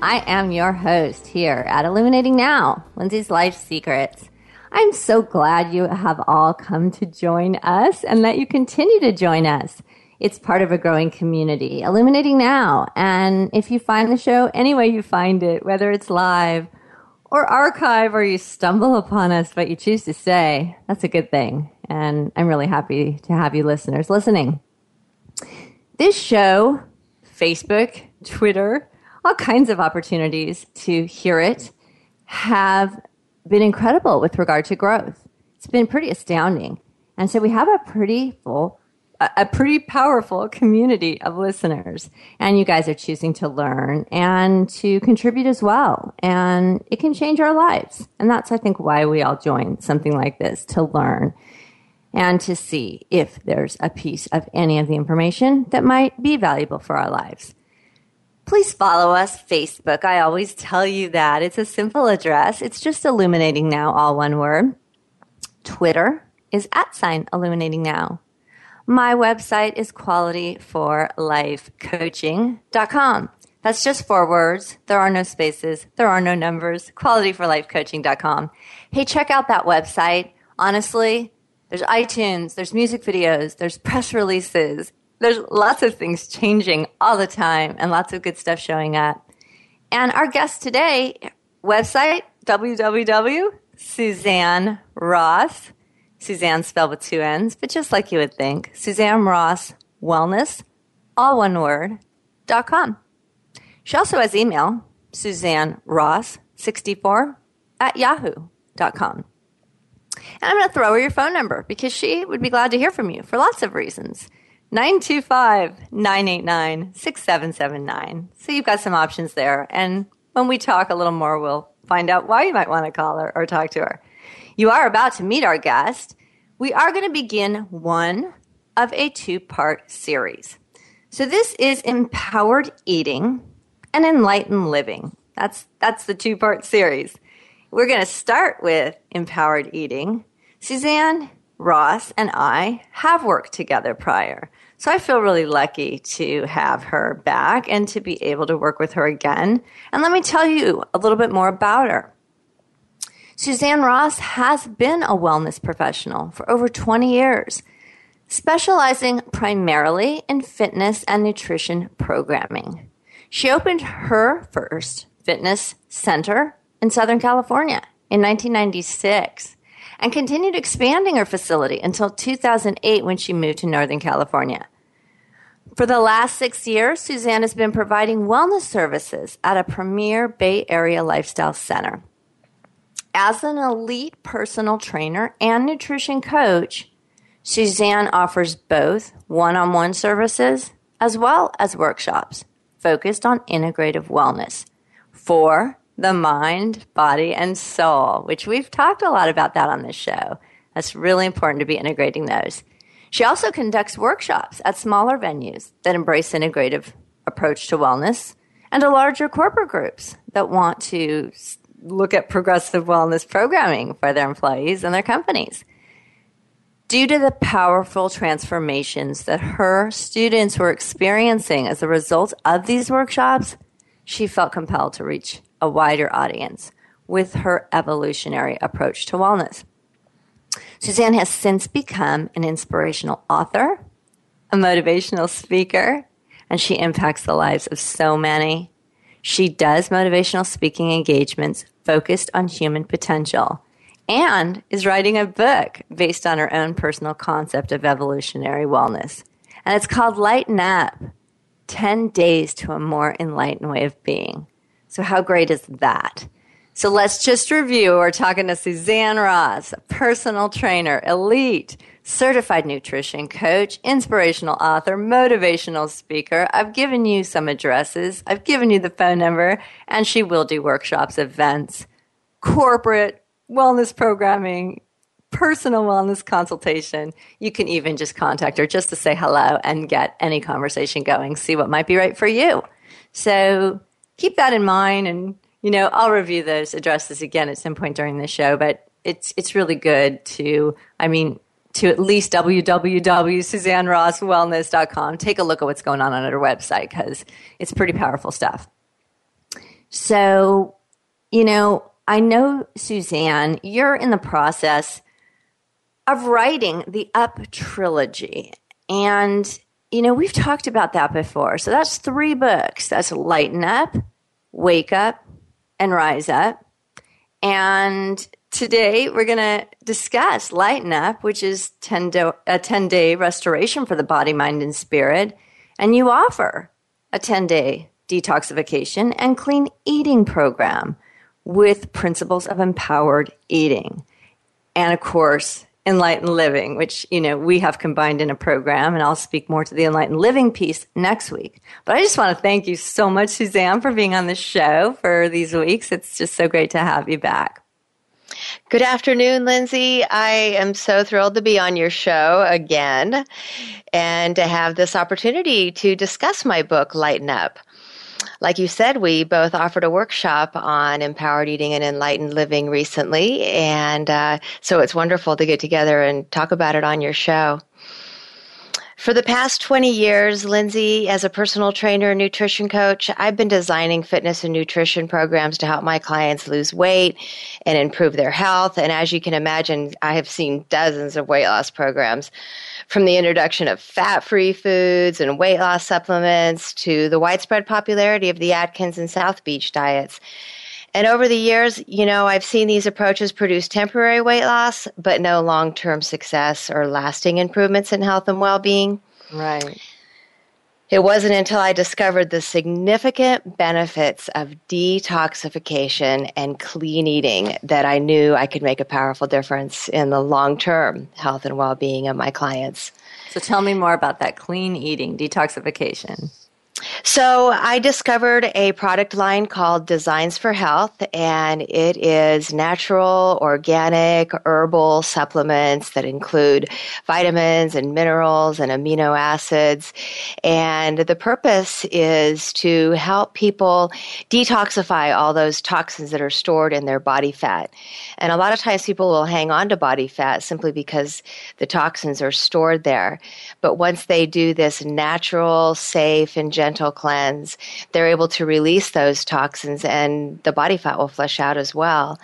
I am your host here at Illuminating Now, Linzi's Life Secrets. I'm so glad you have all come to join us and that you continue to join us. It's part of a growing community, Illuminating Now. And if you find the show any way you find it, whether it's live or archive or you stumble upon us, but you choose to stay, that's a good thing. And I'm really happy to have you listeners listening. This show Facebook, Twitter, all kinds of opportunities to hear it have been incredible with regard to growth. It's been pretty astounding. And so we have a pretty full, a pretty powerful community of listeners. And you guys are choosing to learn and to contribute as well. And it can change our lives. And that's, I think, why we all join something like this to learn and to see if there's a piece of any of the information that might be valuable for our lives. Please follow us Facebook. I always tell you that. It's a simple address. It's just illuminating now, all one word. Twitter is at sign illuminating now. My website is qualityforlifecoaching.com. That's just four words. There are no spaces. There are no numbers. Qualityforlifecoaching.com. Hey, check out that website. Honestly, there's iTunes, there's music videos, there's press releases, there's lots of things changing all the time and lots of good stuff showing up. And our guest today, website, www. Suzanne Ross. Suzanne spelled with two N's, but just like you would think. Suzanne Ross Wellness, all one word, dot com. She also has email, Suzanne Ross 64 at yahoo.com. And I'm going to throw her your phone number because she would be glad to hear from you for lots of reasons. 925 989 6779. So you've got some options there. And when we talk a little more, we'll find out why you might want to call her or talk to her. You are about to meet our guest. We are going to begin one of a two part series. So this is empowered eating and enlightened living. That's, that's the two part series. We're going to start with empowered eating. Suzanne Ross and I have worked together prior. So I feel really lucky to have her back and to be able to work with her again. And let me tell you a little bit more about her. Suzanne Ross has been a wellness professional for over 20 years, specializing primarily in fitness and nutrition programming. She opened her first fitness center in Southern California in 1996 and continued expanding her facility until 2008 when she moved to Northern California. For the last six years, Suzanne has been providing wellness services at a premier Bay Area lifestyle center. As an elite personal trainer and nutrition coach, Suzanne offers both one on one services as well as workshops focused on integrative wellness for the mind, body, and soul, which we've talked a lot about that on this show. That's really important to be integrating those. She also conducts workshops at smaller venues that embrace integrative approach to wellness and to larger corporate groups that want to look at progressive wellness programming for their employees and their companies. Due to the powerful transformations that her students were experiencing as a result of these workshops, she felt compelled to reach a wider audience with her evolutionary approach to wellness. Suzanne has since become an inspirational author, a motivational speaker, and she impacts the lives of so many. She does motivational speaking engagements focused on human potential and is writing a book based on her own personal concept of evolutionary wellness. And it's called Lighten Up 10 Days to a More Enlightened Way of Being. So, how great is that? So, let's just review. We're talking to Suzanne Ross, a personal trainer, elite, certified nutrition coach, inspirational author, motivational speaker. I've given you some addresses, I've given you the phone number, and she will do workshops, events, corporate wellness programming, personal wellness consultation. You can even just contact her just to say hello and get any conversation going, see what might be right for you. So keep that in mind. And, you know, I'll review those addresses again at some point during the show, but it's, it's really good to, I mean, to at least www.suzannerosswellness.com. Take a look at what's going on on her website because it's pretty powerful stuff. So, you know, I know, Suzanne, you're in the process of writing the Up trilogy. And, you know, we've talked about that before. So that's three books that's Lighten Up, Wake Up, and Rise Up. And today we're going to discuss Lighten Up, which is 10 do- a 10 day restoration for the body, mind, and spirit. And you offer a 10 day detoxification and clean eating program with principles of empowered eating. And of course, enlightened living, which, you know, we have combined in a program and I'll speak more to the enlightened living piece next week. But I just want to thank you so much, Suzanne, for being on the show for these weeks. It's just so great to have you back. Good afternoon, Linzi. I am so thrilled to be on your show again and to have this opportunity to discuss my book, Lighten Up like you said, we both offered a workshop on empowered eating and enlightened living recently. And uh, so it's wonderful to get together and talk about it on your show. For the past 20 years, Linzi, as a personal trainer and nutrition coach, I've been designing fitness and nutrition programs to help my clients lose weight and improve their health. And as you can imagine, I have seen dozens of weight loss programs from the introduction of fat free foods and weight loss supplements to the widespread popularity of the Atkins and South Beach diets. And over the years, you know, I've seen these approaches produce temporary weight loss, but no long term success or lasting improvements in health and well being. Right. It wasn't until I discovered the significant benefits of detoxification and clean eating that I knew I could make a powerful difference in the long term health and well being of my clients. So tell me more about that clean eating, detoxification. So I discovered a product line called Designs for Health, and it is natural, organic, herbal supplements that include vitamins and minerals and amino acids. And the purpose is to help people detoxify all those toxins that are stored in their body fat. And a lot of times people will hang on to body fat simply because the toxins are stored there. But once they do this natural, safe, and gentle cleanse, they're able to release those toxins and the body fat will flush out as well.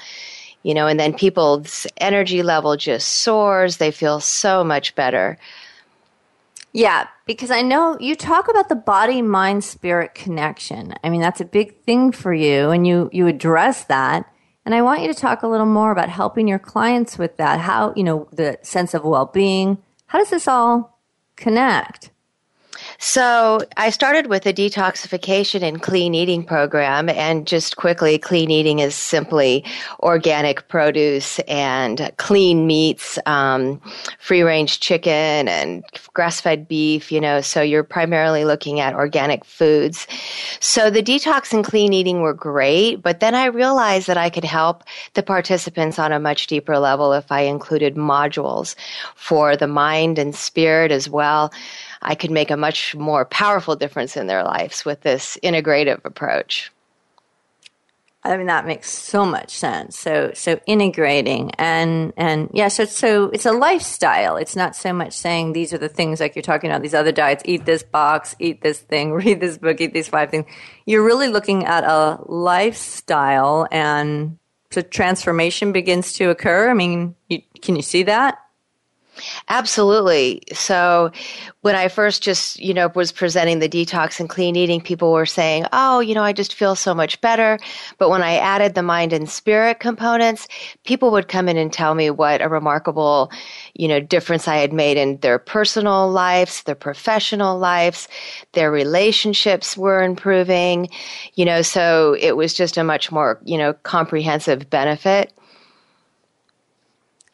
You know, and then people's energy level just soars. They feel so much better. Yeah, because I know you talk about the body mind spirit connection. I mean, that's a big thing for you and you you address that. And I want you to talk a little more about helping your clients with that. How, you know, the sense of well-being. How does this all connect? So I started with a detoxification and clean eating program. And just quickly, clean eating is simply organic produce and clean meats, um, free range chicken and grass fed beef, you know, so you're primarily looking at organic foods. So the detox and clean eating were great, but then I realized that I could help the participants on a much deeper level if I included modules for the mind and spirit as well. I could make a much more powerful difference in their lives with this integrative approach. I mean that makes so much sense. So so integrating and and yeah, so so it's a lifestyle. It's not so much saying these are the things like you're talking about these other diets. Eat this box, eat this thing, read this book, eat these five things. You're really looking at a lifestyle, and so transformation begins to occur. I mean, you, can you see that? Absolutely. So when I first just, you know, was presenting the detox and clean eating, people were saying, oh, you know, I just feel so much better. But when I added the mind and spirit components, people would come in and tell me what a remarkable, you know, difference I had made in their personal lives, their professional lives, their relationships were improving, you know, so it was just a much more, you know, comprehensive benefit.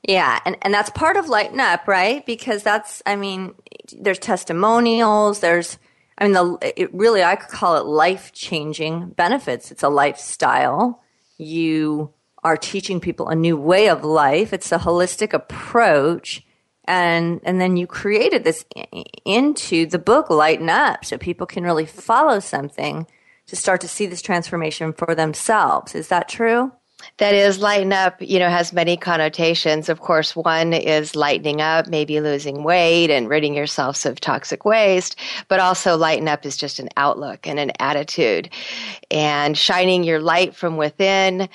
Yeah, and, and that's part of Lighten Up, right? Because that's, I mean, there's testimonials, there's, I mean, the, it really, I could call it life changing benefits. It's a lifestyle. You are teaching people a new way of life. It's a holistic approach. And, and then you created this into the book Lighten Up so people can really follow something to start to see this transformation for themselves. Is that true? That is lighten up you know has many connotations. Of course one is lightening up maybe losing weight and ridding yourself of toxic waste but also lighten up is just an outlook and an attitude. And shining your light from within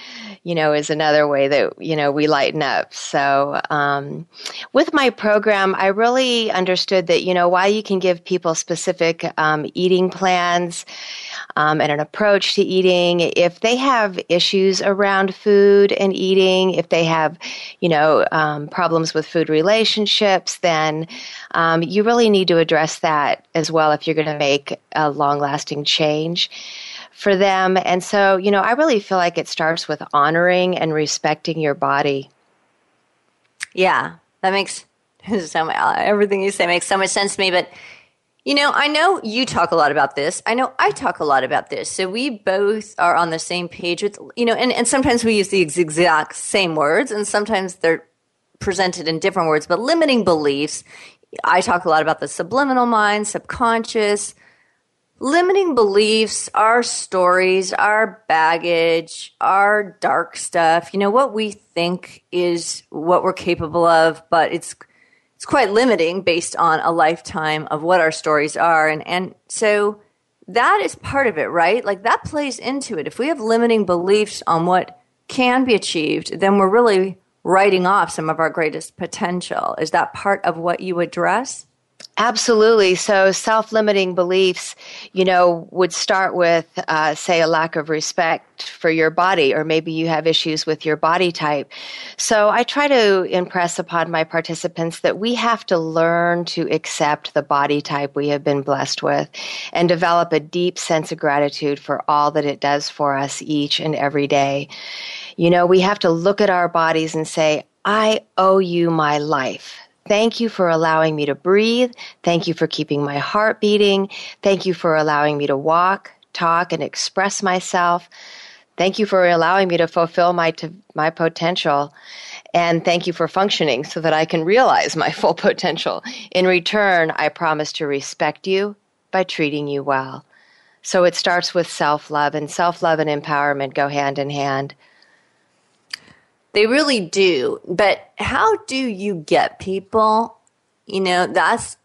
you know is another way that you know we lighten up. So um, with my program i really understood that you know while you can give people specific um, eating plans um, and an approach to eating. If they have issues around food and eating, if they have, you know, um, problems with food relationships, then um, you really need to address that as well if you're going to make a long lasting change for them. And so, you know, I really feel like it starts with honoring and respecting your body. Yeah, that makes so much, everything you say makes so much sense to me. But you know, I know you talk a lot about this. I know I talk a lot about this. So we both are on the same page with, you know, and, and sometimes we use the exact same words and sometimes they're presented in different words, but limiting beliefs. I talk a lot about the subliminal mind, subconscious, limiting beliefs, our stories, our baggage, our dark stuff, you know, what we think is what we're capable of, but it's it's quite limiting based on a lifetime of what our stories are. And, and so that is part of it, right? Like that plays into it. If we have limiting beliefs on what can be achieved, then we're really writing off some of our greatest potential. Is that part of what you address? Absolutely. So self limiting beliefs, you know, would start with, uh, say, a lack of respect for your body, or maybe you have issues with your body type. So I try to impress upon my participants that we have to learn to accept the body type we have been blessed with and develop a deep sense of gratitude for all that it does for us each and every day. You know, we have to look at our bodies and say, I owe you my life. Thank you for allowing me to breathe. Thank you for keeping my heart beating. Thank you for allowing me to walk, talk, and express myself. Thank you for allowing me to fulfill my, my potential. And thank you for functioning so that I can realize my full potential. In return, I promise to respect you by treating you well. So it starts with self love, and self love and empowerment go hand in hand. They really do. But how do you get people? You know, that's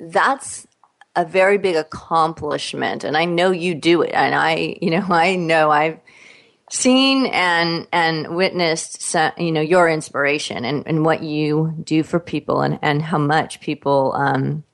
that's a very big accomplishment and I know you do it and I, you know, I know I've seen and and witnessed you know your inspiration and, and what you do for people and, and how much people um,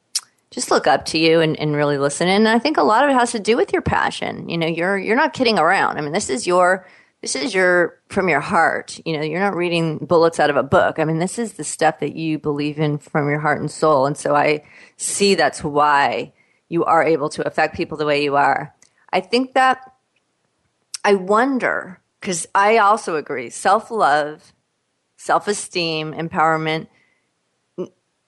just look up to you and, and really listen and I think a lot of it has to do with your passion you know you're you're not kidding around I mean this is your this is your from your heart. You know, you're not reading bullets out of a book. I mean, this is the stuff that you believe in from your heart and soul. And so I see that's why you are able to affect people the way you are. I think that I wonder because I also agree self love, self esteem, empowerment.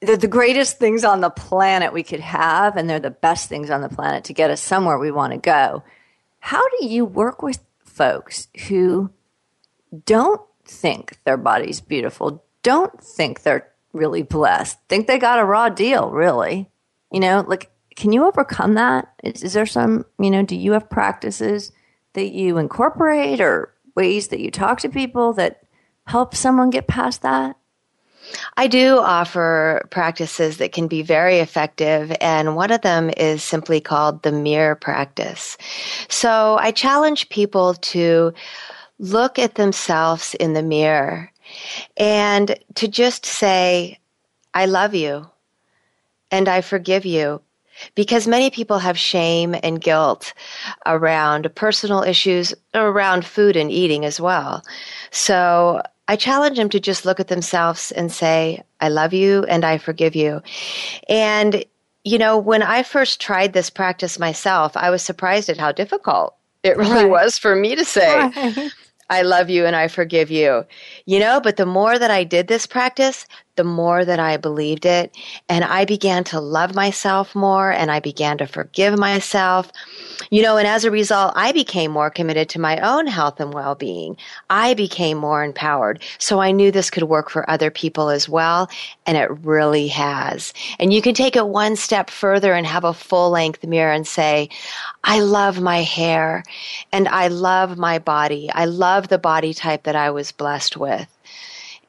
They're the greatest things on the planet we could have, and they're the best things on the planet to get us somewhere we want to go. How do you work with folks who don't think their body's beautiful, don't think they're really blessed, think they got a raw deal, really. You know, like, can you overcome that? Is, is there some, you know, do you have practices that you incorporate or ways that you talk to people that help someone get past that? I do offer practices that can be very effective, and one of them is simply called the mirror practice. So I challenge people to look at themselves in the mirror and to just say, I love you and I forgive you. Because many people have shame and guilt around personal issues, around food and eating as well. So I challenge them to just look at themselves and say, I love you and I forgive you. And, you know, when I first tried this practice myself, I was surprised at how difficult it really right. was for me to say. Right. I love you and I forgive you. You know, but the more that I did this practice, the more that I believed it. And I began to love myself more and I began to forgive myself. You know, and as a result, I became more committed to my own health and well being. I became more empowered. So I knew this could work for other people as well. And it really has. And you can take it one step further and have a full length mirror and say, I love my hair and I love my body. I love the body type that I was blessed with.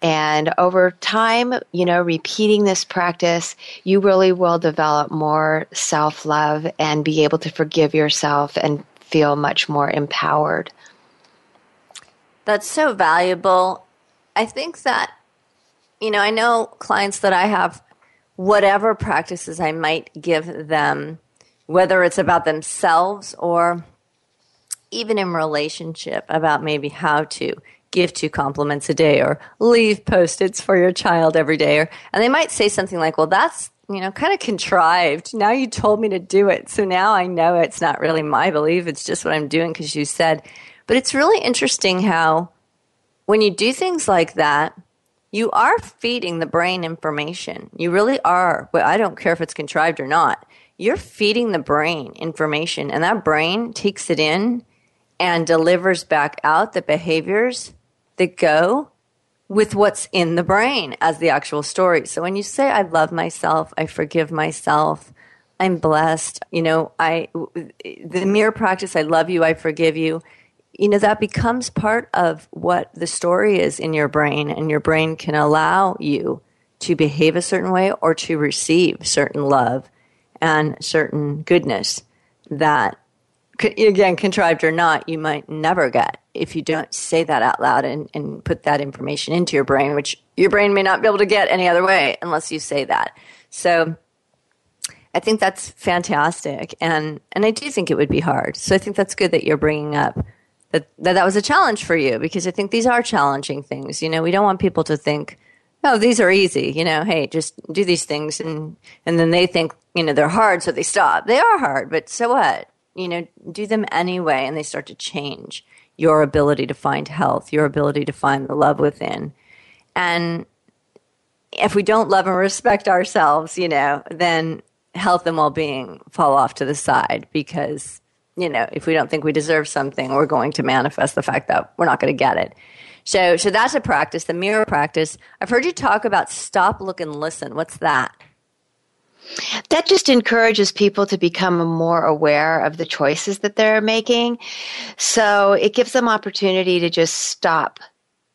And over time, you know, repeating this practice, you really will develop more self love and be able to forgive yourself and feel much more empowered. That's so valuable. I think that, you know, I know clients that I have, whatever practices I might give them, whether it's about themselves or even in relationship, about maybe how to give two compliments a day or leave post-its for your child every day or and they might say something like well that's you know kind of contrived. Now you told me to do it so now i know it's not really my belief it's just what i'm doing because you said. But it's really interesting how when you do things like that you are feeding the brain information. You really are but i don't care if it's contrived or not. You're feeding the brain information and that brain takes it in and delivers back out the behaviors that go with what's in the brain as the actual story. So when you say, I love myself, I forgive myself, I'm blessed, you know, I, the mirror practice, I love you, I forgive you, you know, that becomes part of what the story is in your brain, and your brain can allow you to behave a certain way or to receive certain love and certain goodness that again, contrived or not, you might never get if you don't say that out loud and, and put that information into your brain, which your brain may not be able to get any other way unless you say that. So I think that's fantastic. And, and I do think it would be hard. So I think that's good that you're bringing up that, that that was a challenge for you because I think these are challenging things. You know, we don't want people to think, oh, these are easy. You know, hey, just do these things. And, and then they think, you know, they're hard, so they stop. They are hard, but so what? You know, do them anyway and they start to change your ability to find health, your ability to find the love within. And if we don't love and respect ourselves, you know, then health and well being fall off to the side because, you know, if we don't think we deserve something, we're going to manifest the fact that we're not going to get it. So, so that's a practice, the mirror practice. I've heard you talk about stop, look, and listen. What's that? That just encourages people to become more aware of the choices that they're making. So it gives them opportunity to just stop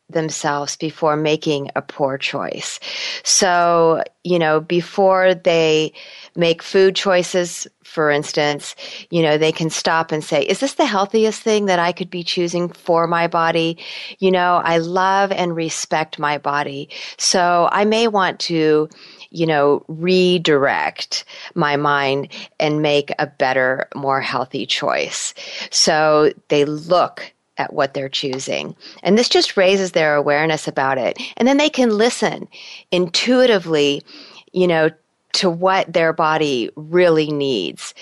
themselves before making a poor choice. So, you know, before they make food choices, for instance, you know, they can stop and say, is this the healthiest thing that I could be choosing for my body? You know, I love and respect my body. So I may want to, you know, redirect my mind and make a better, more healthy choice. So they look at what they're choosing. And this just raises their awareness about it. And then they can listen intuitively, you know, to what their body really needs.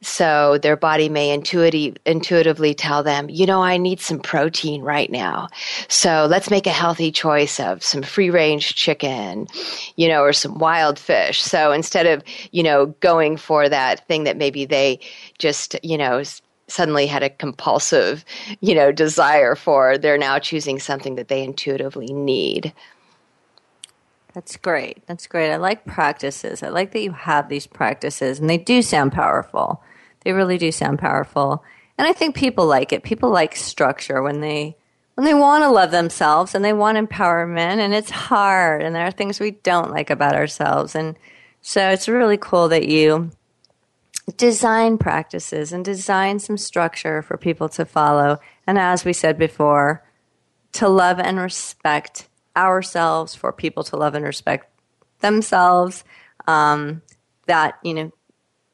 So their body may intuitive, intuitively tell them, you know, I need some protein right now. So let's make a healthy choice of some free range chicken, you know, or some wild fish. So instead of, you know, going for that thing that maybe they just, you know, suddenly had a compulsive, you know, desire for, they're now choosing something that they intuitively need. That's great. That's great. I like practices. I like that you have these practices and they do sound powerful. They really do sound powerful. And I think people like it. People like structure when they when they want to love themselves and they want empowerment and it's hard and there are things we don't like about ourselves and so it's really cool that you design practices and design some structure for people to follow and as we said before to love and respect ourselves for people to love and respect themselves. Um, that you know,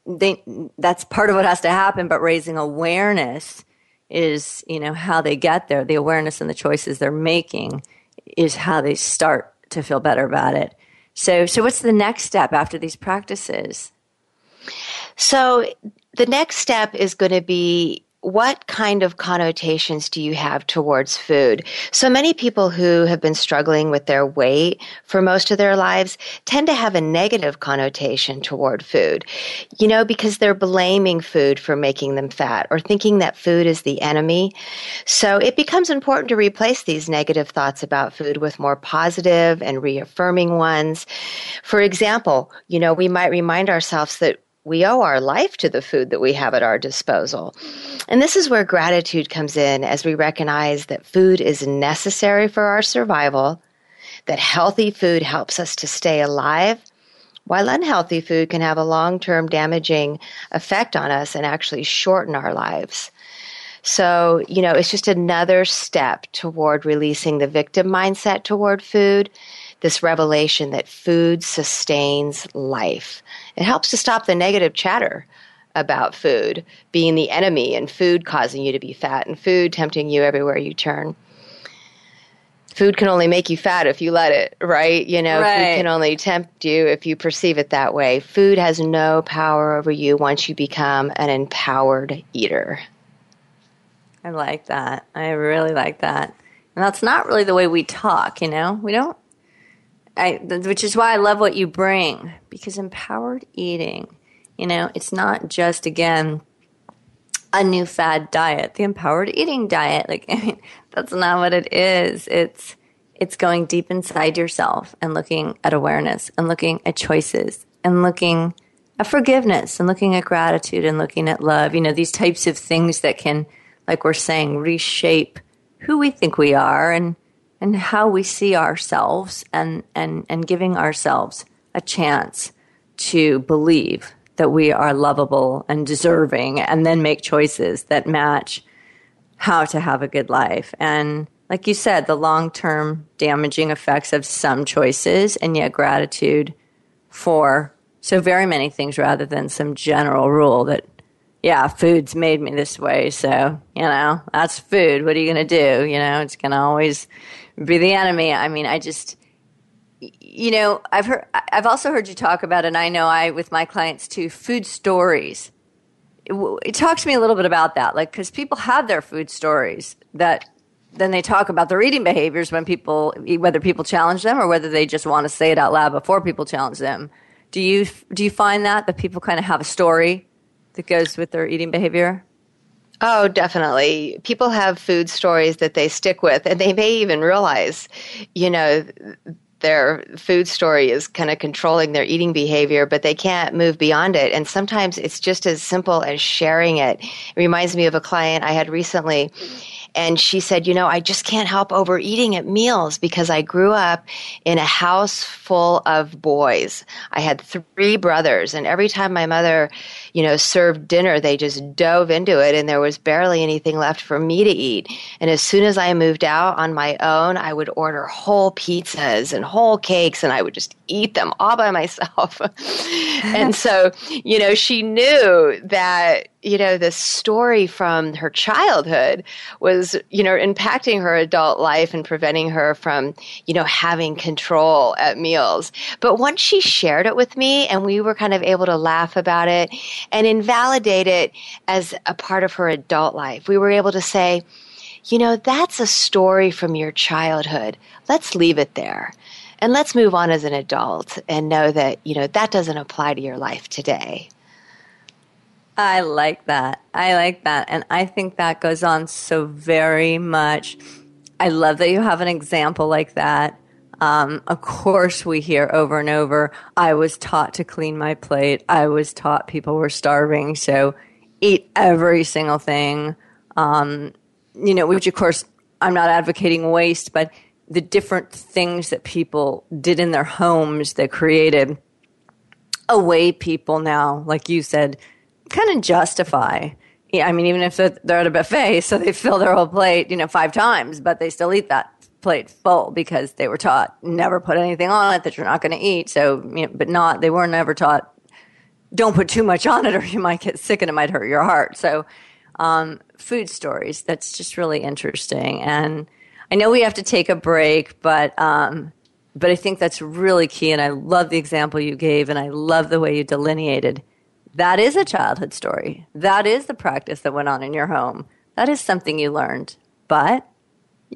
they that's part of what has to happen. But raising awareness is you know how they get there. The awareness and the choices they're making is how they start to feel better about it. So, so what's the next step after these practices? So, the next step is going to be what kind of connotations do you have towards food? So many people who have been struggling with their weight for most of their lives tend to have a negative connotation toward food, you know, because they're blaming food for making them fat or thinking that food is the enemy. So it becomes important to replace these negative thoughts about food with more positive and reaffirming ones. For example, you know, we might remind ourselves that we owe our life to the food that we have at our disposal. And this is where gratitude comes in as we recognize that food is necessary for our survival, that healthy food helps us to stay alive, while unhealthy food can have a long term damaging effect on us and actually shorten our lives. So, you know, it's just another step toward releasing the victim mindset toward food, this revelation that food sustains life. It helps to stop the negative chatter about food being the enemy and food causing you to be fat and food tempting you everywhere you turn. Food can only make you fat if you let it, right? You know, right. food can only tempt you if you perceive it that way. Food has no power over you once you become an empowered eater. I like that. I really like that. And that's not really the way we talk, you know? We don't I, which is why I love what you bring because empowered eating, you know, it's not just again a new fad diet, the empowered eating diet. Like, I mean, that's not what it is. It's it's going deep inside yourself and looking at awareness and looking at choices and looking at forgiveness and looking at gratitude and looking at love. You know, these types of things that can, like we're saying, reshape who we think we are and and how we see ourselves and, and, and giving ourselves a chance to believe that we are lovable and deserving and then make choices that match how to have a good life. And like you said, the long term damaging effects of some choices and yet gratitude for so very many things rather than some general rule that, yeah, food's made me this way. So, you know, that's food. What are you going to do? You know, it's going to always be the enemy. I mean, I just, you know, I've heard, I've also heard you talk about, and I know I with my clients too, food stories. It, it talks to me a little bit about that, like because people have their food stories that then they talk about their eating behaviors when people, whether people challenge them or whether they just want to say it out loud before people challenge them. Do you do you find that that people kind of have a story that goes with their eating behavior? Oh, definitely. People have food stories that they stick with, and they may even realize, you know, their food story is kind of controlling their eating behavior, but they can't move beyond it. And sometimes it's just as simple as sharing it. It reminds me of a client I had recently and she said, You know, I just can't help overeating at meals because I grew up in a house full of boys. I had three brothers, and every time my mother, you know, served dinner, they just dove into it, and there was barely anything left for me to eat. And as soon as I moved out on my own, I would order whole pizzas and whole cakes, and I would just eat them all by myself. and so, you know, she knew that you know, this story from her childhood was, you know, impacting her adult life and preventing her from, you know, having control at meals. But once she shared it with me and we were kind of able to laugh about it and invalidate it as a part of her adult life, we were able to say, you know, that's a story from your childhood. Let's leave it there. And let's move on as an adult and know that, you know, that doesn't apply to your life today. I like that. I like that. And I think that goes on so very much. I love that you have an example like that. Um, of course, we hear over and over, I was taught to clean my plate. I was taught people were starving. So eat every single thing. Um, you know, which of course, I'm not advocating waste, but the different things that people did in their homes that created a way people now, like you said, kind of justify. I mean, even if they're at a buffet, so they fill their whole plate, you know, five times, but they still eat that plate full because they were taught never put anything on it that you're not going to eat. So, you know, but not they weren't ever taught don't put too much on it or you might get sick and it might hurt your heart. So, um, food stories that's just really interesting. And I know we have to take a break, but um, but I think that's really key. And I love the example you gave, and I love the way you delineated. That is a childhood story. That is the practice that went on in your home. That is something you learned. But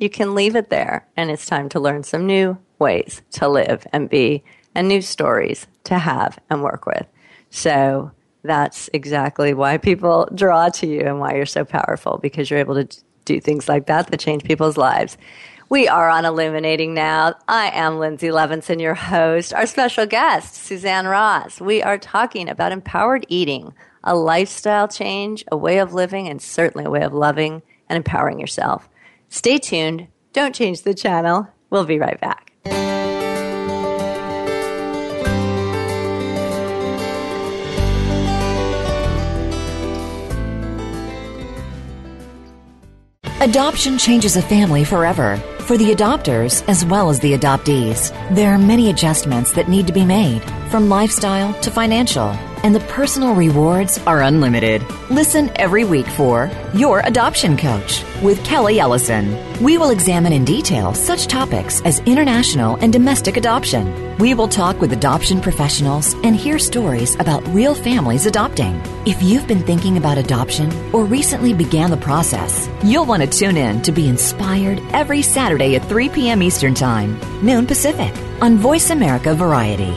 you can leave it there, and it's time to learn some new ways to live and be, and new stories to have and work with. So that's exactly why people draw to you and why you're so powerful because you're able to do things like that that change people's lives. We are on Illuminating Now. I am Linzi Levinson, your host. Our special guest, Suzanne Ross. We are talking about empowered eating, a lifestyle change, a way of living, and certainly a way of loving and empowering yourself. Stay tuned. Don't change the channel. We'll be right back. Adoption changes a family forever for the adopters as well as the adoptees. There are many adjustments that need to be made, from lifestyle to financial, and the personal rewards are unlimited. Listen every week for Your Adoption Coach with Kelly Ellison. We will examine in detail such topics as international and domestic adoption. We will talk with adoption professionals and hear stories about real families adopting. If you've been thinking about adoption or recently began the process, you'll want to tune in to be inspired every Saturday at 3 p.m. Eastern Time, noon Pacific, on Voice America Variety.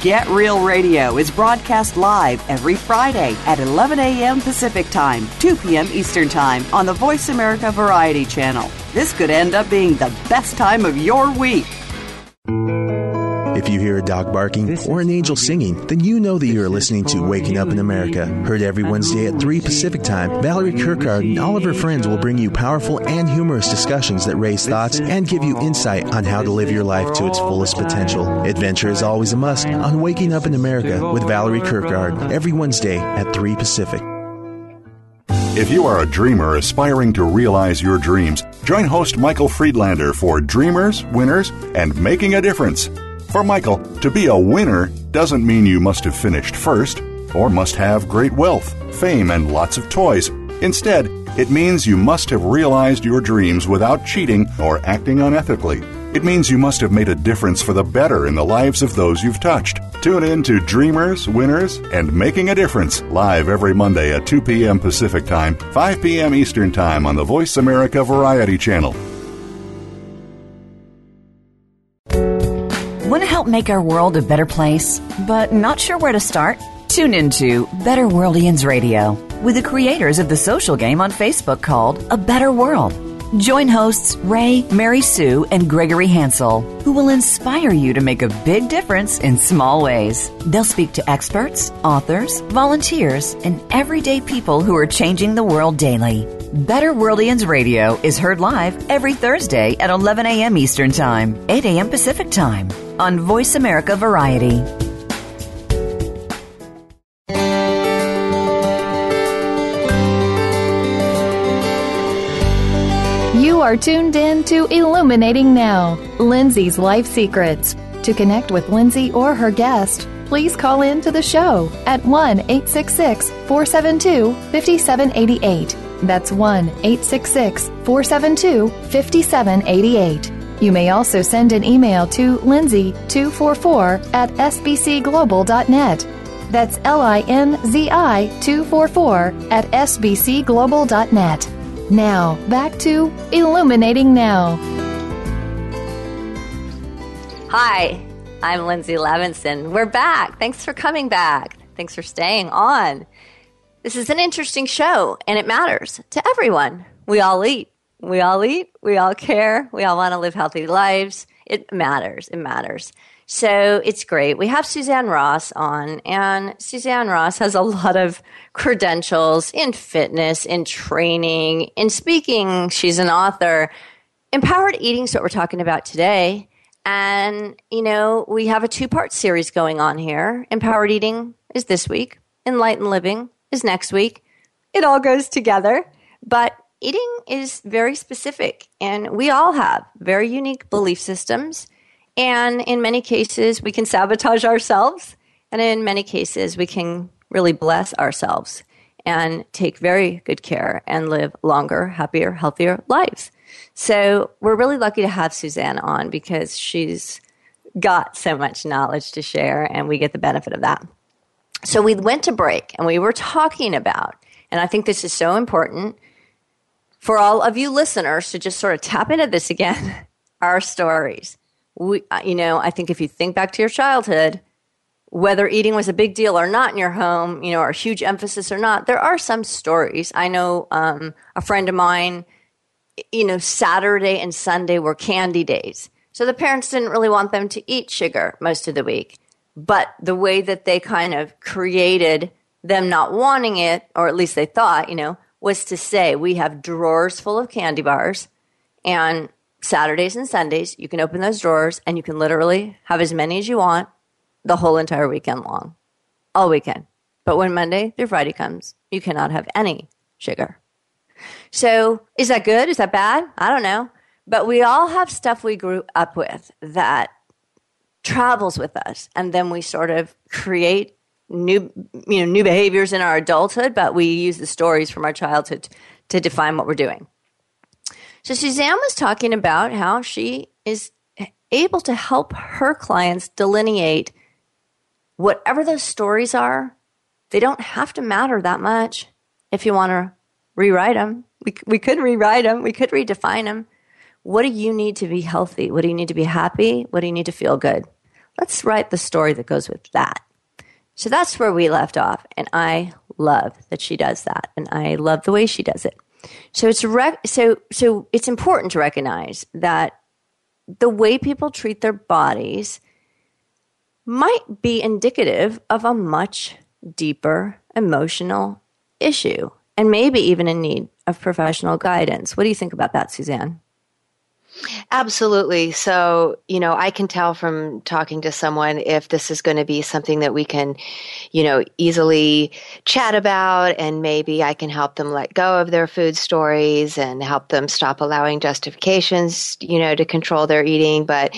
Get Real Radio is broadcast live every Friday at 11 a.m. Pacific Time, 2 p.m. Eastern Time on the Voice America Variety Channel. This could end up being the best time of your week. If you hear a dog barking or an angel singing, then you know that you are listening to Waking Up in America. Heard every Wednesday at 3 Pacific Time, Valerie Kirkard and all of her friends will bring you powerful and humorous discussions that raise thoughts and give you insight on how to live your life to its fullest potential. Adventure is always a must on Waking Up in America with Valerie Kirkard every Wednesday at 3 Pacific. If you are a dreamer aspiring to realize your dreams, join host Michael Friedlander for Dreamers, Winners, and Making a Difference. For Michael, to be a winner doesn't mean you must have finished first or must have great wealth, fame, and lots of toys. Instead, it means you must have realized your dreams without cheating or acting unethically. It means you must have made a difference for the better in the lives of those you've touched. Tune in to Dreamers, Winners, and Making a Difference live every Monday at 2 p.m. Pacific Time, 5 p.m. Eastern Time on the Voice America Variety Channel. Make our world a better place, but not sure where to start? Tune into Better Worldians Radio with the creators of the social game on Facebook called A Better World. Join hosts Ray, Mary Sue, and Gregory Hansel, who will inspire you to make a big difference in small ways. They'll speak to experts, authors, volunteers, and everyday people who are changing the world daily. Better Worldians Radio is heard live every Thursday at 11 a.m. Eastern Time, 8 a.m. Pacific Time on Voice America Variety. You are tuned in to Illuminating Now, Linzi's Life Secrets. To connect with Linzi or her guest, please call in to the show at 1 866 472 5788. That's 1 866 472 5788. You may also send an email to linzi244 at sbcglobal.net. That's L I N Z I 244 at sbcglobal.net. Now, back to Illuminating Now. Hi, I'm Linzi Levinson. We're back. Thanks for coming back. Thanks for staying on. This is an interesting show, and it matters to everyone. We all eat. We all eat. We all care. We all want to live healthy lives. It matters. It matters. So it's great. We have Suzanne Ross on, and Suzanne Ross has a lot of credentials in fitness, in training, in speaking. She's an author. Empowered eating is what we're talking about today. And, you know, we have a two part series going on here. Empowered eating is this week, enlightened living is next week. It all goes together. But eating is very specific, and we all have very unique belief systems and in many cases, we can sabotage ourselves. And in many cases, we can really bless ourselves and take very good care and live longer, happier, healthier lives. So we're really lucky to have Suzanne on because she's got so much knowledge to share and we get the benefit of that. So we went to break and we were talking about, and I think this is so important for all of you listeners to just sort of tap into this again, our stories we, uh, you know, I think if you think back to your childhood, whether eating was a big deal or not in your home, you know, or huge emphasis or not, there are some stories. I know um, a friend of mine, you know, Saturday and Sunday were candy days. So the parents didn't really want them to eat sugar most of the week. But the way that they kind of created them not wanting it, or at least they thought, you know, was to say, we have drawers full of candy bars and Saturdays and Sundays, you can open those drawers and you can literally have as many as you want the whole entire weekend long, all weekend. But when Monday through Friday comes, you cannot have any sugar. So, is that good? Is that bad? I don't know. But we all have stuff we grew up with that travels with us. And then we sort of create new, you know, new behaviors in our adulthood, but we use the stories from our childhood to define what we're doing. So Suzanne was talking about how she is able to help her clients delineate whatever those stories are. They don't have to matter that much if you want to rewrite them. We, we could rewrite them, we could redefine them. What do you need to be healthy? What do you need to be happy? What do you need to feel good? Let's write the story that goes with that. So that's where we left off. And I love that she does that. And I love the way she does it. So it's rec- so so it's important to recognize that the way people treat their bodies might be indicative of a much deeper emotional issue and maybe even in need of professional guidance. What do you think about that, Suzanne? Absolutely. So, you know, I can tell from talking to someone if this is going to be something that we can, you know, easily chat about and maybe I can help them let go of their food stories and help them stop allowing justifications, you know, to control their eating. But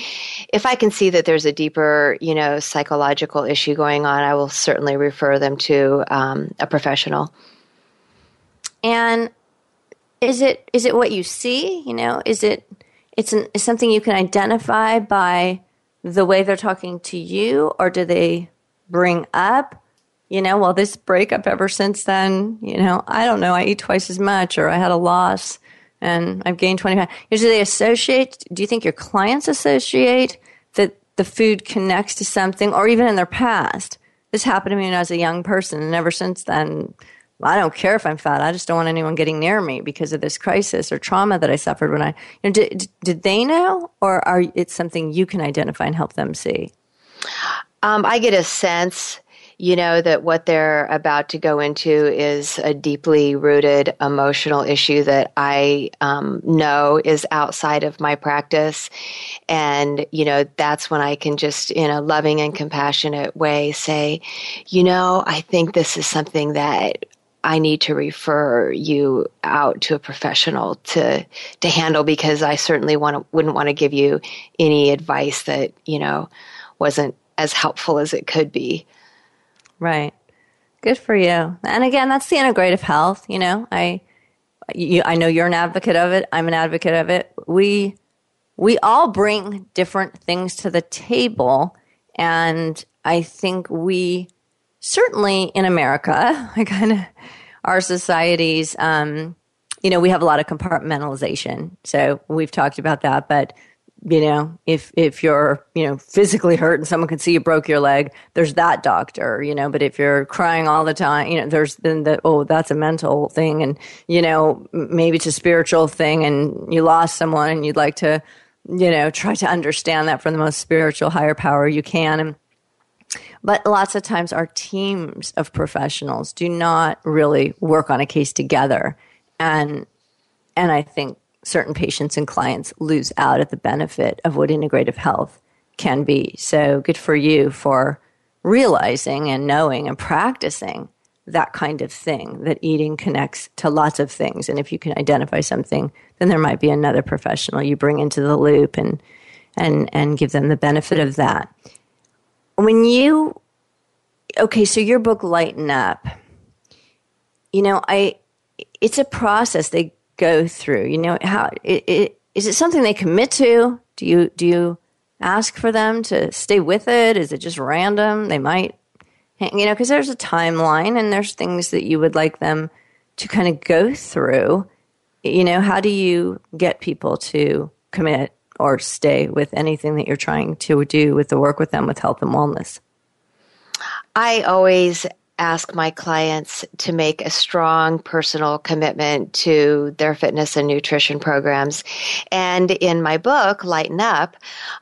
if I can see that there's a deeper, you know, psychological issue going on, I will certainly refer them to um, a professional. And is it is it what you see? You know, is it it's, an, it's something you can identify by the way they're talking to you, or do they bring up, you know, well, this breakup ever since then, you know, I don't know, I eat twice as much, or I had a loss and I've gained 20 pounds. Do they associate, do you think your clients associate that the food connects to something, or even in their past? This happened to me when I was a young person, and ever since then, I don't care if I'm fat. I just don't want anyone getting near me because of this crisis or trauma that I suffered when I. You know, did, did they know, or are it's something you can identify and help them see? Um, I get a sense, you know, that what they're about to go into is a deeply rooted emotional issue that I um, know is outside of my practice. And, you know, that's when I can just, in a loving and compassionate way, say, you know, I think this is something that I need to refer you out to a professional to to handle because I certainly want to, wouldn't want to give you any advice that you know wasn't as helpful as it could be. Right. Good for you. And again, that's the integrative health. You know, I you, I know you're an advocate of it. I'm an advocate of it. We we all bring different things to the table. And I think we certainly in America, I kind of, our societies, um, you know, we have a lot of compartmentalization. So we've talked about that, but you know, if if you're, you know, physically hurt and someone can see you broke your leg, there's that doctor, you know, but if you're crying all the time, you know, there's then the oh, that's a mental thing and you know, maybe it's a spiritual thing and you lost someone and you'd like to, you know, try to understand that from the most spiritual higher power you can and but lots of times our teams of professionals do not really work on a case together. And and I think certain patients and clients lose out at the benefit of what integrative health can be. So good for you for realizing and knowing and practicing that kind of thing that eating connects to lots of things. And if you can identify something then there might be another professional you bring into the loop and and and give them the benefit of that when you okay so your book lighten up you know i it's a process they go through? You know, how it, it, is it something they commit to? Do you do you ask for them to stay with it? Is it just random? They might, you know, because there's a timeline and there's things that you would like them to kind of go through. You know, how do you get people to commit or stay with anything that you're trying to do with the work with them with health and wellness? I always ask my clients to make a strong personal commitment to their fitness and nutrition programs. And in my book, Lighten Up,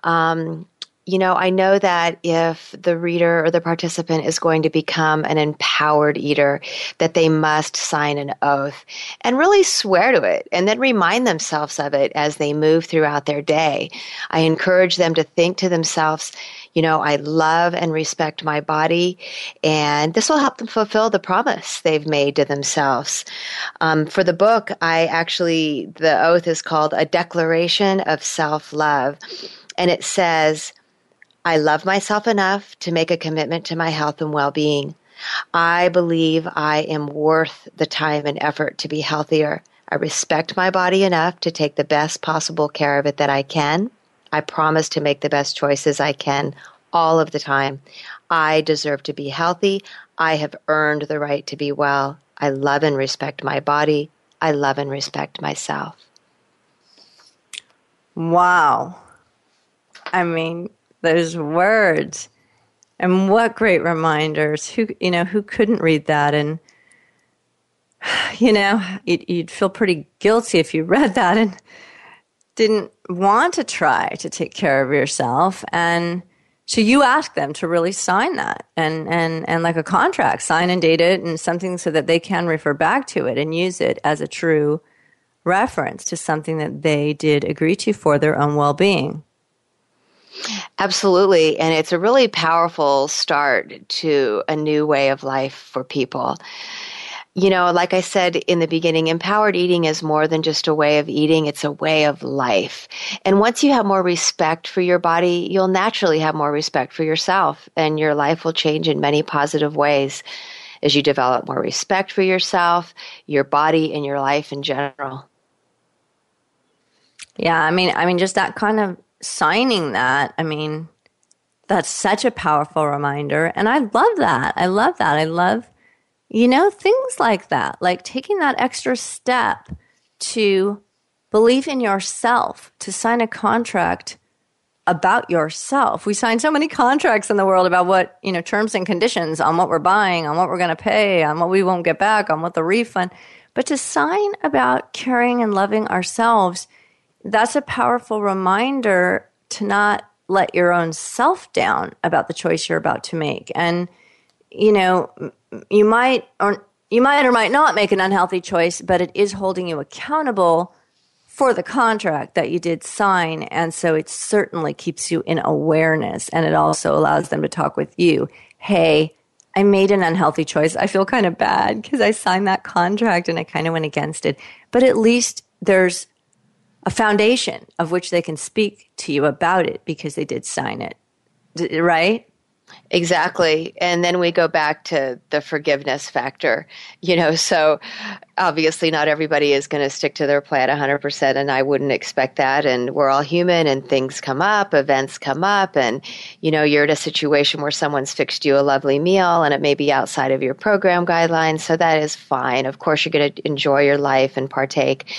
um, you know, I know that if the reader or the participant is going to become an empowered eater, that they must sign an oath and really swear to it and then remind themselves of it as they move throughout their day. I encourage them to think to themselves, you know, I love and respect my body, and this will help them fulfill the promise they've made to themselves. Um, for the book, I actually, the oath is called A Declaration of Self Love, and it says, I love myself enough to make a commitment to my health and well being. I believe I am worth the time and effort to be healthier. I respect my body enough to take the best possible care of it that I can. I promise to make the best choices I can all of the time. I deserve to be healthy. I have earned the right to be well. I love and respect my body. I love and respect myself. Wow. I mean, those words. And what great reminders. Who you know, who couldn't read that and you know, you'd, feel pretty guilty if you read that and didn't want to try to take care of yourself and so you ask them to really sign that and, and, and like a contract, sign and date it and something so that they can refer back to it and use it as a true reference to something that they did agree to for their own well being. Absolutely. And it's a really powerful start to a new way of life for people you know, like I said in the beginning, empowered eating is more than just a way of eating, it's a way of life. And once you have more respect for your body, you'll naturally have more respect for yourself, and your life will change in many positive ways as you develop more respect for yourself, your body, and your life in general. Yeah, I mean, I mean, just that kind of signing that, I mean, that's such a powerful reminder. And I love that. I love that. I love you know, things like that, like taking that extra step to believe in yourself, to sign a contract about yourself. We sign so many contracts in the world about what, you know, terms and conditions on what we're buying, on what we're going to pay, on what we won't get back, on what the refund. But to sign about caring and loving ourselves, that's a powerful reminder to not let your own self down about the choice you're about to make. And, you know, you might or you might or might not make an unhealthy choice, but it is holding you accountable for the contract that you did sign. And so it certainly keeps you in awareness and it also allows them to talk with you. Hey, I made an unhealthy choice. I feel kind of bad because I signed that contract and I kind of went against it. But at least there's a foundation of which they can speak to you about it because they did sign it. Right? Exactly. And then we go back to the forgiveness factor. You know, so obviously not everybody is going to stick to their plan 100%, and I wouldn't expect that. And we're all human, and things come up, events come up, and, you know, you're in a situation where someone's fixed you a lovely meal and it may be outside of your program guidelines, so that is fine. Of course, you're going to enjoy your life and partake.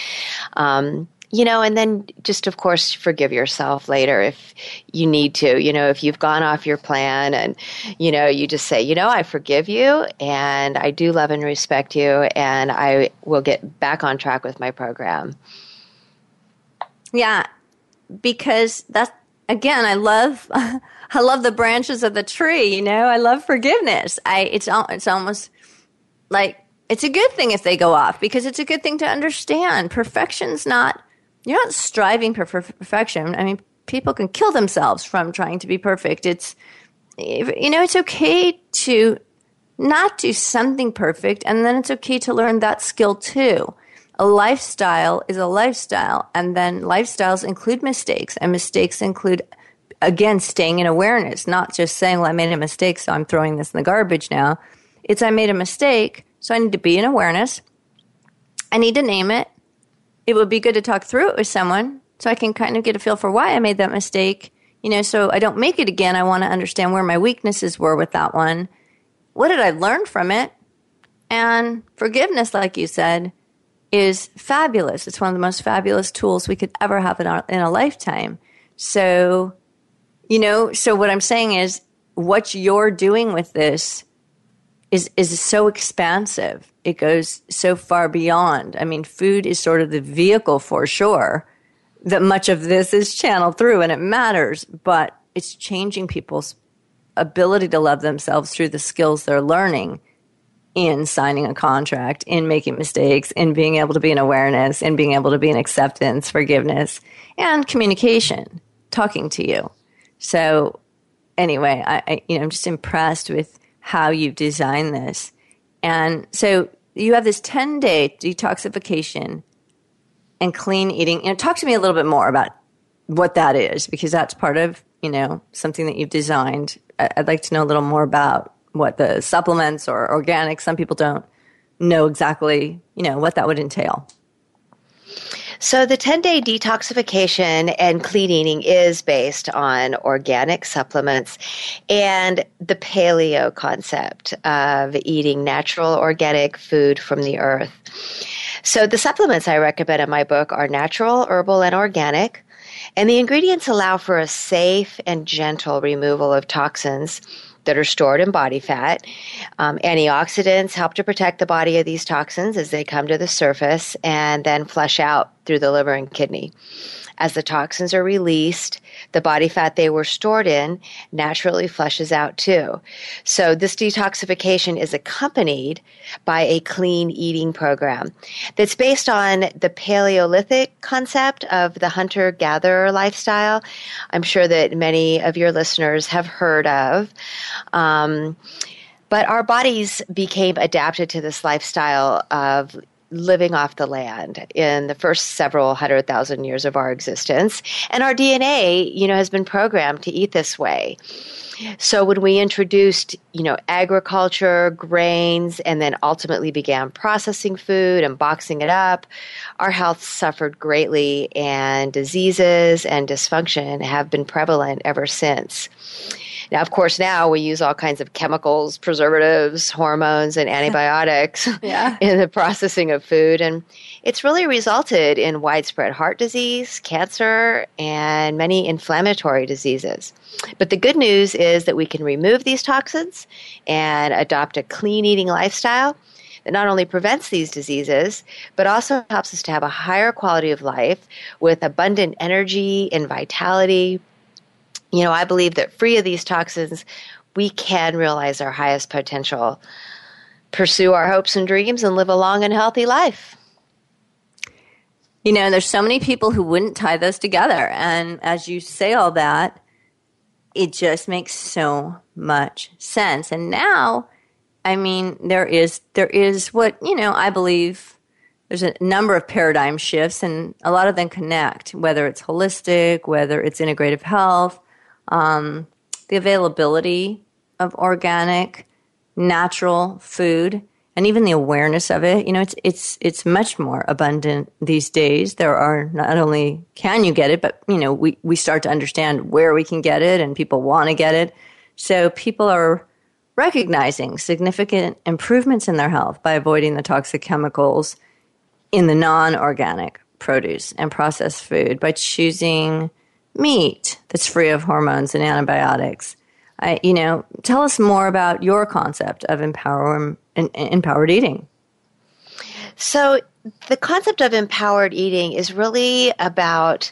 Um, you know, and then just, of course, forgive yourself later if you need to. You know, if you've gone off your plan and, you know, you just say, you know, I forgive you and I do love and respect you and I will get back on track with my program. Yeah, because that's, again, I love. I love the branches of the tree, you know. I love forgiveness. I it's it's almost like it's a good thing if they go off because it's a good thing to understand. Perfection's not you're not striving for perfection. I mean, people can kill themselves from trying to be perfect. It's, you know, it's okay to not do something perfect, and then it's okay to learn that skill too. A lifestyle is a lifestyle, and then lifestyles include mistakes, and mistakes include, again, staying in awareness, not just saying, well, I made a mistake, so I'm throwing this in the garbage now. It's, I made a mistake, so I need to be in awareness. I need to name it it would be good to talk through it with someone so I can kind of get a feel for why I made that mistake. You know, so I don't make it again. I want to understand where my weaknesses were with that one. What did I learn from it? And forgiveness, like you said, is fabulous. It's one of the most fabulous tools we could ever have in, our, in a lifetime. So, you know, so what I'm saying is what you're doing with this is is so expansive. It goes so far beyond. I mean, food is sort of the vehicle for sure that much of this is channeled through and it matters, but it's changing people's ability to love themselves through the skills they're learning in signing a contract, in making mistakes, in being able to be in awareness, in being able to be in acceptance, forgiveness, and communication, talking to you. So anyway, I, I you know, I'm just impressed with how you've designed this. And so you have this 10 day detoxification and clean eating. You know, talk to me a little bit more about what that is because that's part of, you know, something that you've designed. I'd like to know a little more about what the supplements or organic, some people don't know exactly, you know, what that would entail. So the 10 day detoxification and clean eating is based on organic supplements and the paleo concept of eating natural organic food from the earth. So the supplements I recommend in my book are natural, herbal, and organic. And the ingredients allow for a safe and gentle removal of toxins that are stored in body fat. Um, antioxidants help to protect the body of these toxins as they come to the surface and then flush out through the liver and kidney. As the toxins are released, the body fat they were stored in naturally flushes out too. So this detoxification is accompanied by a clean eating program that's based on the Paleolithic concept of the hunter gatherer lifestyle. I'm sure that many of your listeners have heard of. Um, but our bodies became adapted to this lifestyle of living off the land in the first several hundred thousand years of our existence. And our DNA, you know, has been programmed to eat this way. So when we introduced, you know, agriculture, grains, and then ultimately began processing food and boxing it up, our health suffered greatly and diseases and dysfunction have been prevalent ever since. Now, of course, now we use all kinds of chemicals, preservatives, hormones, and antibiotics yeah. in the processing of food. And it's really resulted in widespread heart disease, cancer, and many inflammatory diseases. But the good news is that we can remove these toxins and adopt a clean eating lifestyle that not only prevents these diseases, but also helps us to have a higher quality of life with abundant energy and vitality, you know, I believe that free of these toxins, we can realize our highest potential, pursue our hopes and dreams, and live a long and healthy life. You know, there's so many people who wouldn't tie those together. And as you say all that, it just makes so much sense. And now, I mean, there is there is what, you know, I believe there's a number of paradigm shifts and a lot of them connect, whether it's holistic, whether it's integrative health, um, the availability of organic, natural food and even the awareness of it, you know, it's it's it's much more abundant these days. There are not only can you get it, but you know, we we start to understand where we can get it and people want to get it. So people are recognizing significant improvements in their health by avoiding the toxic chemicals in the non-organic produce and processed food by choosing meat that's free of hormones and antibiotics. I, you know, tell us more about your concept of empower, empowered eating. So, the concept of empowered eating is really about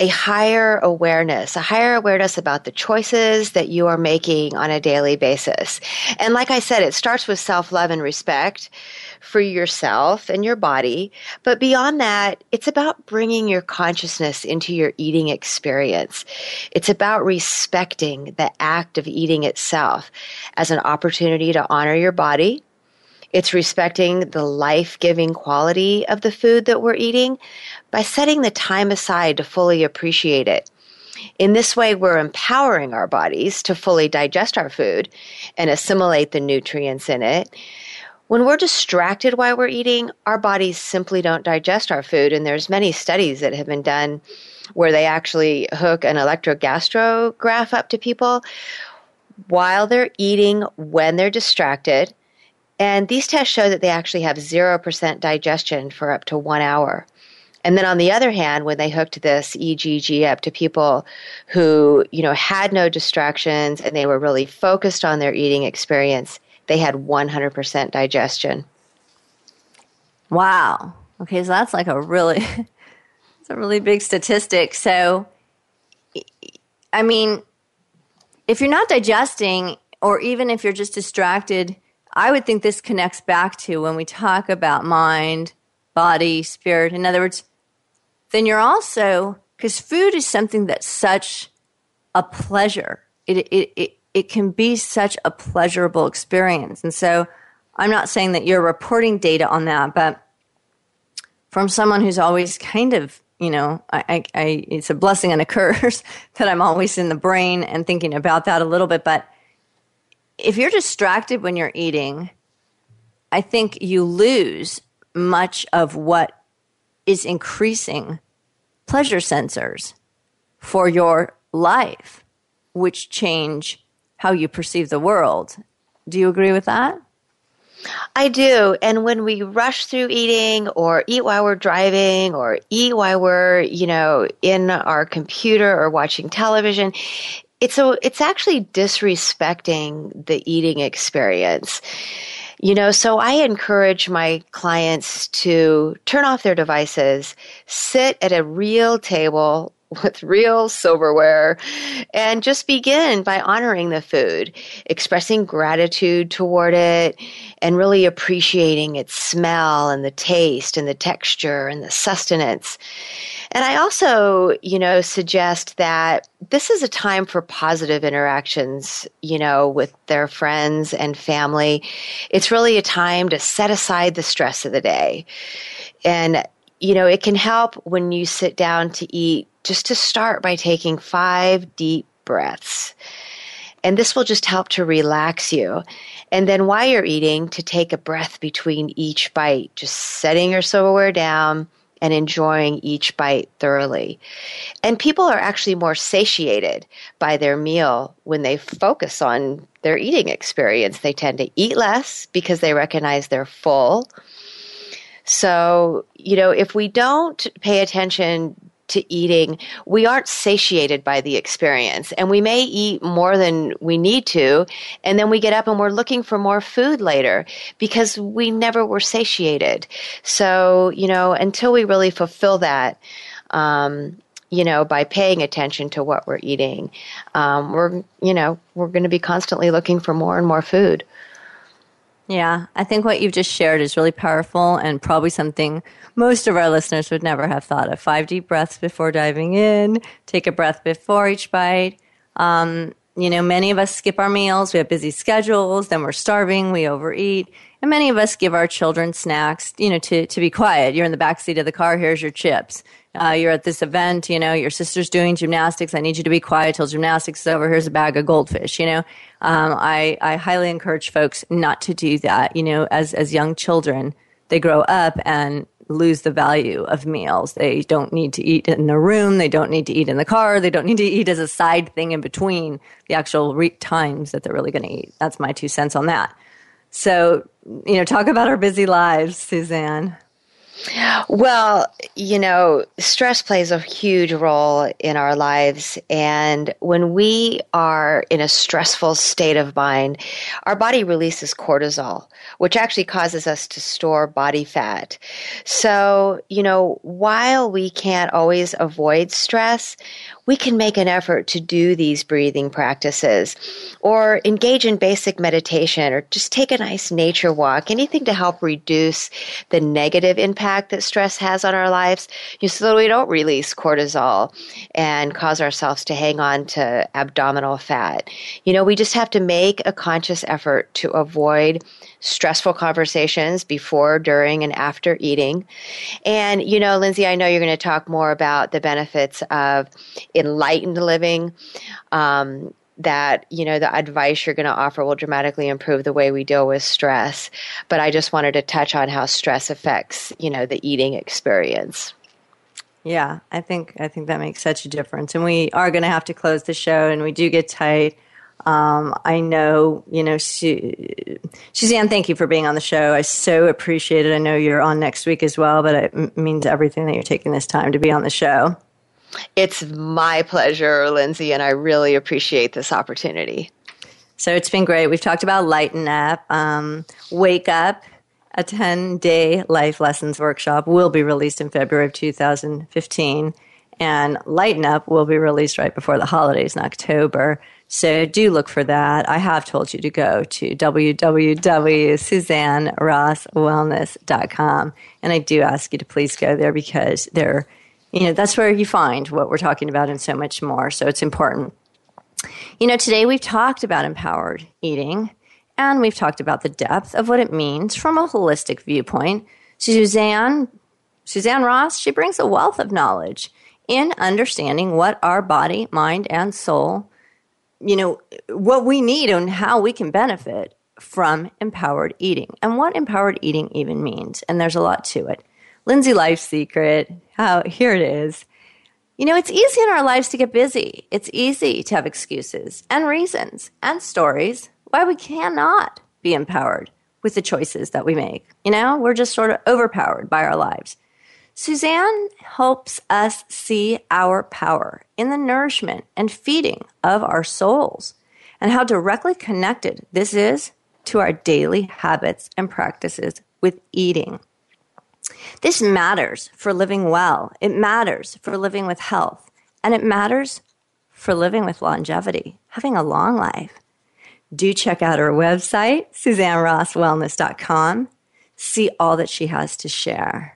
a higher awareness, a higher awareness about the choices that you are making on a daily basis. And like I said, it starts with self love and respect for yourself and your body. But beyond that, it's about bringing your consciousness into your eating experience. It's about respecting the act of eating itself as an opportunity to honor your body. It's respecting the life giving quality of the food that we're eating, by setting the time aside to fully appreciate it. In this way, we're empowering our bodies to fully digest our food and assimilate the nutrients in it. When we're distracted while we're eating, our bodies simply don't digest our food, and there's many studies that have been done where they actually hook an electrogastrograph up to people while they're eating when they're distracted. And these tests show that they actually have 0% digestion for up to one hour. And then on the other hand, when they hooked this EGG up to people who, you know, had no distractions and they were really focused on their eating experience, they had 100% digestion. Wow. Okay, so that's like a really it's a really big statistic. So I mean, if you're not digesting or even if you're just distracted, I would think this connects back to when we talk about mind, body, spirit. In other words, then you're also because food is something that's such a pleasure. It, it, it, it can be such a pleasurable experience. And so I'm not saying that you're reporting data on that, but from someone who's always kind of, you know, I, I, I, it's a blessing and a curse that I'm always in the brain and thinking about that a little bit. But if you're distracted when you're eating, I think you lose much of what is increasing pleasure sensors for your life, which change how you perceive the world. Do you agree with that? I do. And when we rush through eating or eat while we're driving or eat while we're, you know, in our computer or watching television, it's a, it's actually disrespecting the eating experience. You know, so I encourage my clients to turn off their devices, sit at a real table with real silverware and just begin by honoring the food, expressing gratitude toward it, and really appreciating its smell and the taste and the texture and the sustenance. And I also, you know, suggest that this is a time for positive interactions, you know, with their friends and family. It's really a time to set aside the stress of the day. And, you know, it can help when you sit down to eat just to start by taking five deep breaths. And this will just help to relax you. And then while you're eating, to take a breath between each bite, just setting your silverware down and enjoying each bite thoroughly. And people are actually more satiated by their meal when they focus on their eating experience. They tend to eat less because they recognize they're full. So, you know, if we don't pay attention to eating, we aren't satiated by the experience. And we may eat more than we need to. And then we get up and we're looking for more food later because we never were satiated. So, you know, until we really fulfill that, um, you know, by paying attention to what we're eating, um, we're, you know, we're going to be constantly looking for more and more food. Yeah, I think what you've just shared is really powerful and probably something most of our listeners would never have thought of. Five deep breaths before diving in, take a breath before each bite. Um, You know, many of us skip our meals. We have busy schedules. Then we're starving. We overeat. And many of us give our children snacks, you know, to, to be quiet. You're in the back seat of the car. Here's your chips. Uh, you're at this event, you know, your sister's doing gymnastics. I need you to be quiet till gymnastics is over. Here's a bag of goldfish, you know. Um, I, I highly encourage folks not to do that. You know, as, as young children, they grow up and lose the value of meals. They don't need to eat in the room. They don't need to eat in the car. They don't need to eat as a side thing in between the actual re- times that they're really going to eat. That's my two cents on that. So, you know, talk about our busy lives, Suzanne. Well, you know, stress plays a huge role in our lives. And when we are in a stressful state of mind, our body releases cortisol, which actually causes us to store body fat. So, you know, while we can't always avoid stress, we can make an effort to do these breathing practices or engage in basic meditation or just take a nice nature walk, anything to help reduce the negative impact that stress has on our lives so that we don't release cortisol and cause ourselves to hang on to abdominal fat. You know, we just have to make a conscious effort to avoid stressful conversations before, during, and after eating. And, you know, Linzi, I know you're going to talk more about the benefits of enlightened living. Um, that you know the advice you're going to offer will dramatically improve the way we deal with stress but i just wanted to touch on how stress affects you know the eating experience yeah i think i think that makes such a difference and we are going to have to close the show and we do get tight um, I know, you know, she, Suzanne, thank you for being on the show. I so appreciate it. I know you're on next week as well, but it means everything that you're taking this time to be on the show. It's my pleasure, Linzi, and I really appreciate this opportunity. So it's been great. We've talked about Lighten Up, um, Wake Up, a 10 day life lessons workshop will be released in February of 2015. And Lighten Up will be released right before the holidays in October. So do look for that. I have told you to go to www.suzannerosswellness.com. And I do ask you to please go there because there, you know, that's where you find what we're talking about and so much more. So it's important. You know, today we've talked about empowered eating and we've talked about the depth of what it means from a holistic viewpoint. Suzanne, Suzanne Ross, she brings a wealth of knowledge in understanding what our body, mind, and soul you know, what we need and how we can benefit from empowered eating and what empowered eating even means. And there's a lot to it. Linzi Life Secret, how here it is. You know, it's easy in our lives to get busy. It's easy to have excuses and reasons and stories why we cannot be empowered with the choices that we make. You know, we're just sort of overpowered by our lives. Suzanne helps us see our power in the nourishment and feeding of our souls and how directly connected this is to our daily habits and practices with eating. This matters for living well, it matters for living with health, and it matters for living with longevity, having a long life. Do check out her website, SuzanneRossWellness.com. See all that she has to share.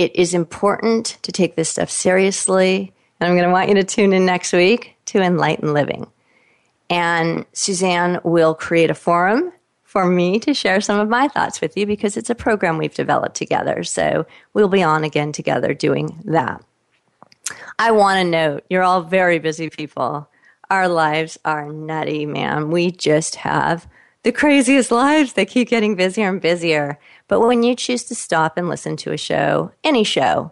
It is important to take this stuff seriously. And I'm going to want you to tune in next week to Enlighten Living. And Suzanne will create a forum for me to share some of my thoughts with you because it's a program we've developed together. So we'll be on again together doing that. I want to note you're all very busy people. Our lives are nutty, man. We just have the craziest lives. They keep getting busier and busier. But when you choose to stop and listen to a show, any show,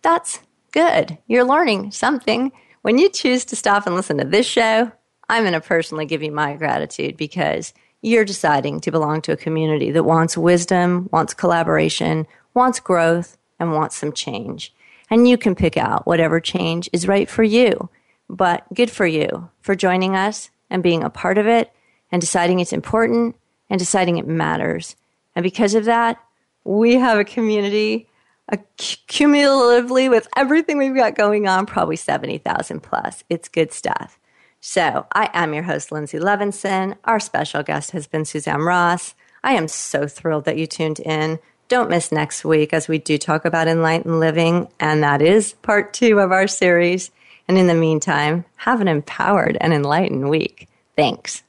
that's good. You're learning something. When you choose to stop and listen to this show, I'm going to personally give you my gratitude because you're deciding to belong to a community that wants wisdom, wants collaboration, wants growth, and wants some change. And you can pick out whatever change is right for you. But good for you for joining us and being a part of it and deciding it's important and deciding it matters and because of that, we have a community cumulatively with everything we've got going on, probably 70,000 plus. It's good stuff. So I am your host, Linzi Levinson. Our special guest has been Suzanne Ross. I am so thrilled that you tuned in. Don't miss next week as we do talk about enlightened living, and that is part two of our series. And in the meantime, have an empowered and enlightened week. Thanks.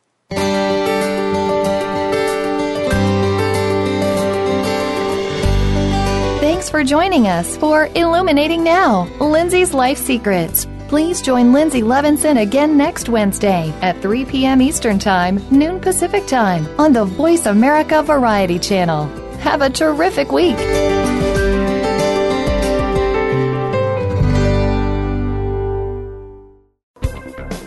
Thanks for joining us for Illuminating Now, Linzi's Life Secrets. Please join Lindsay Levinson again next Wednesday at 3 p.m. Eastern Time, noon Pacific Time on the Voice America Variety Channel. Have a terrific week.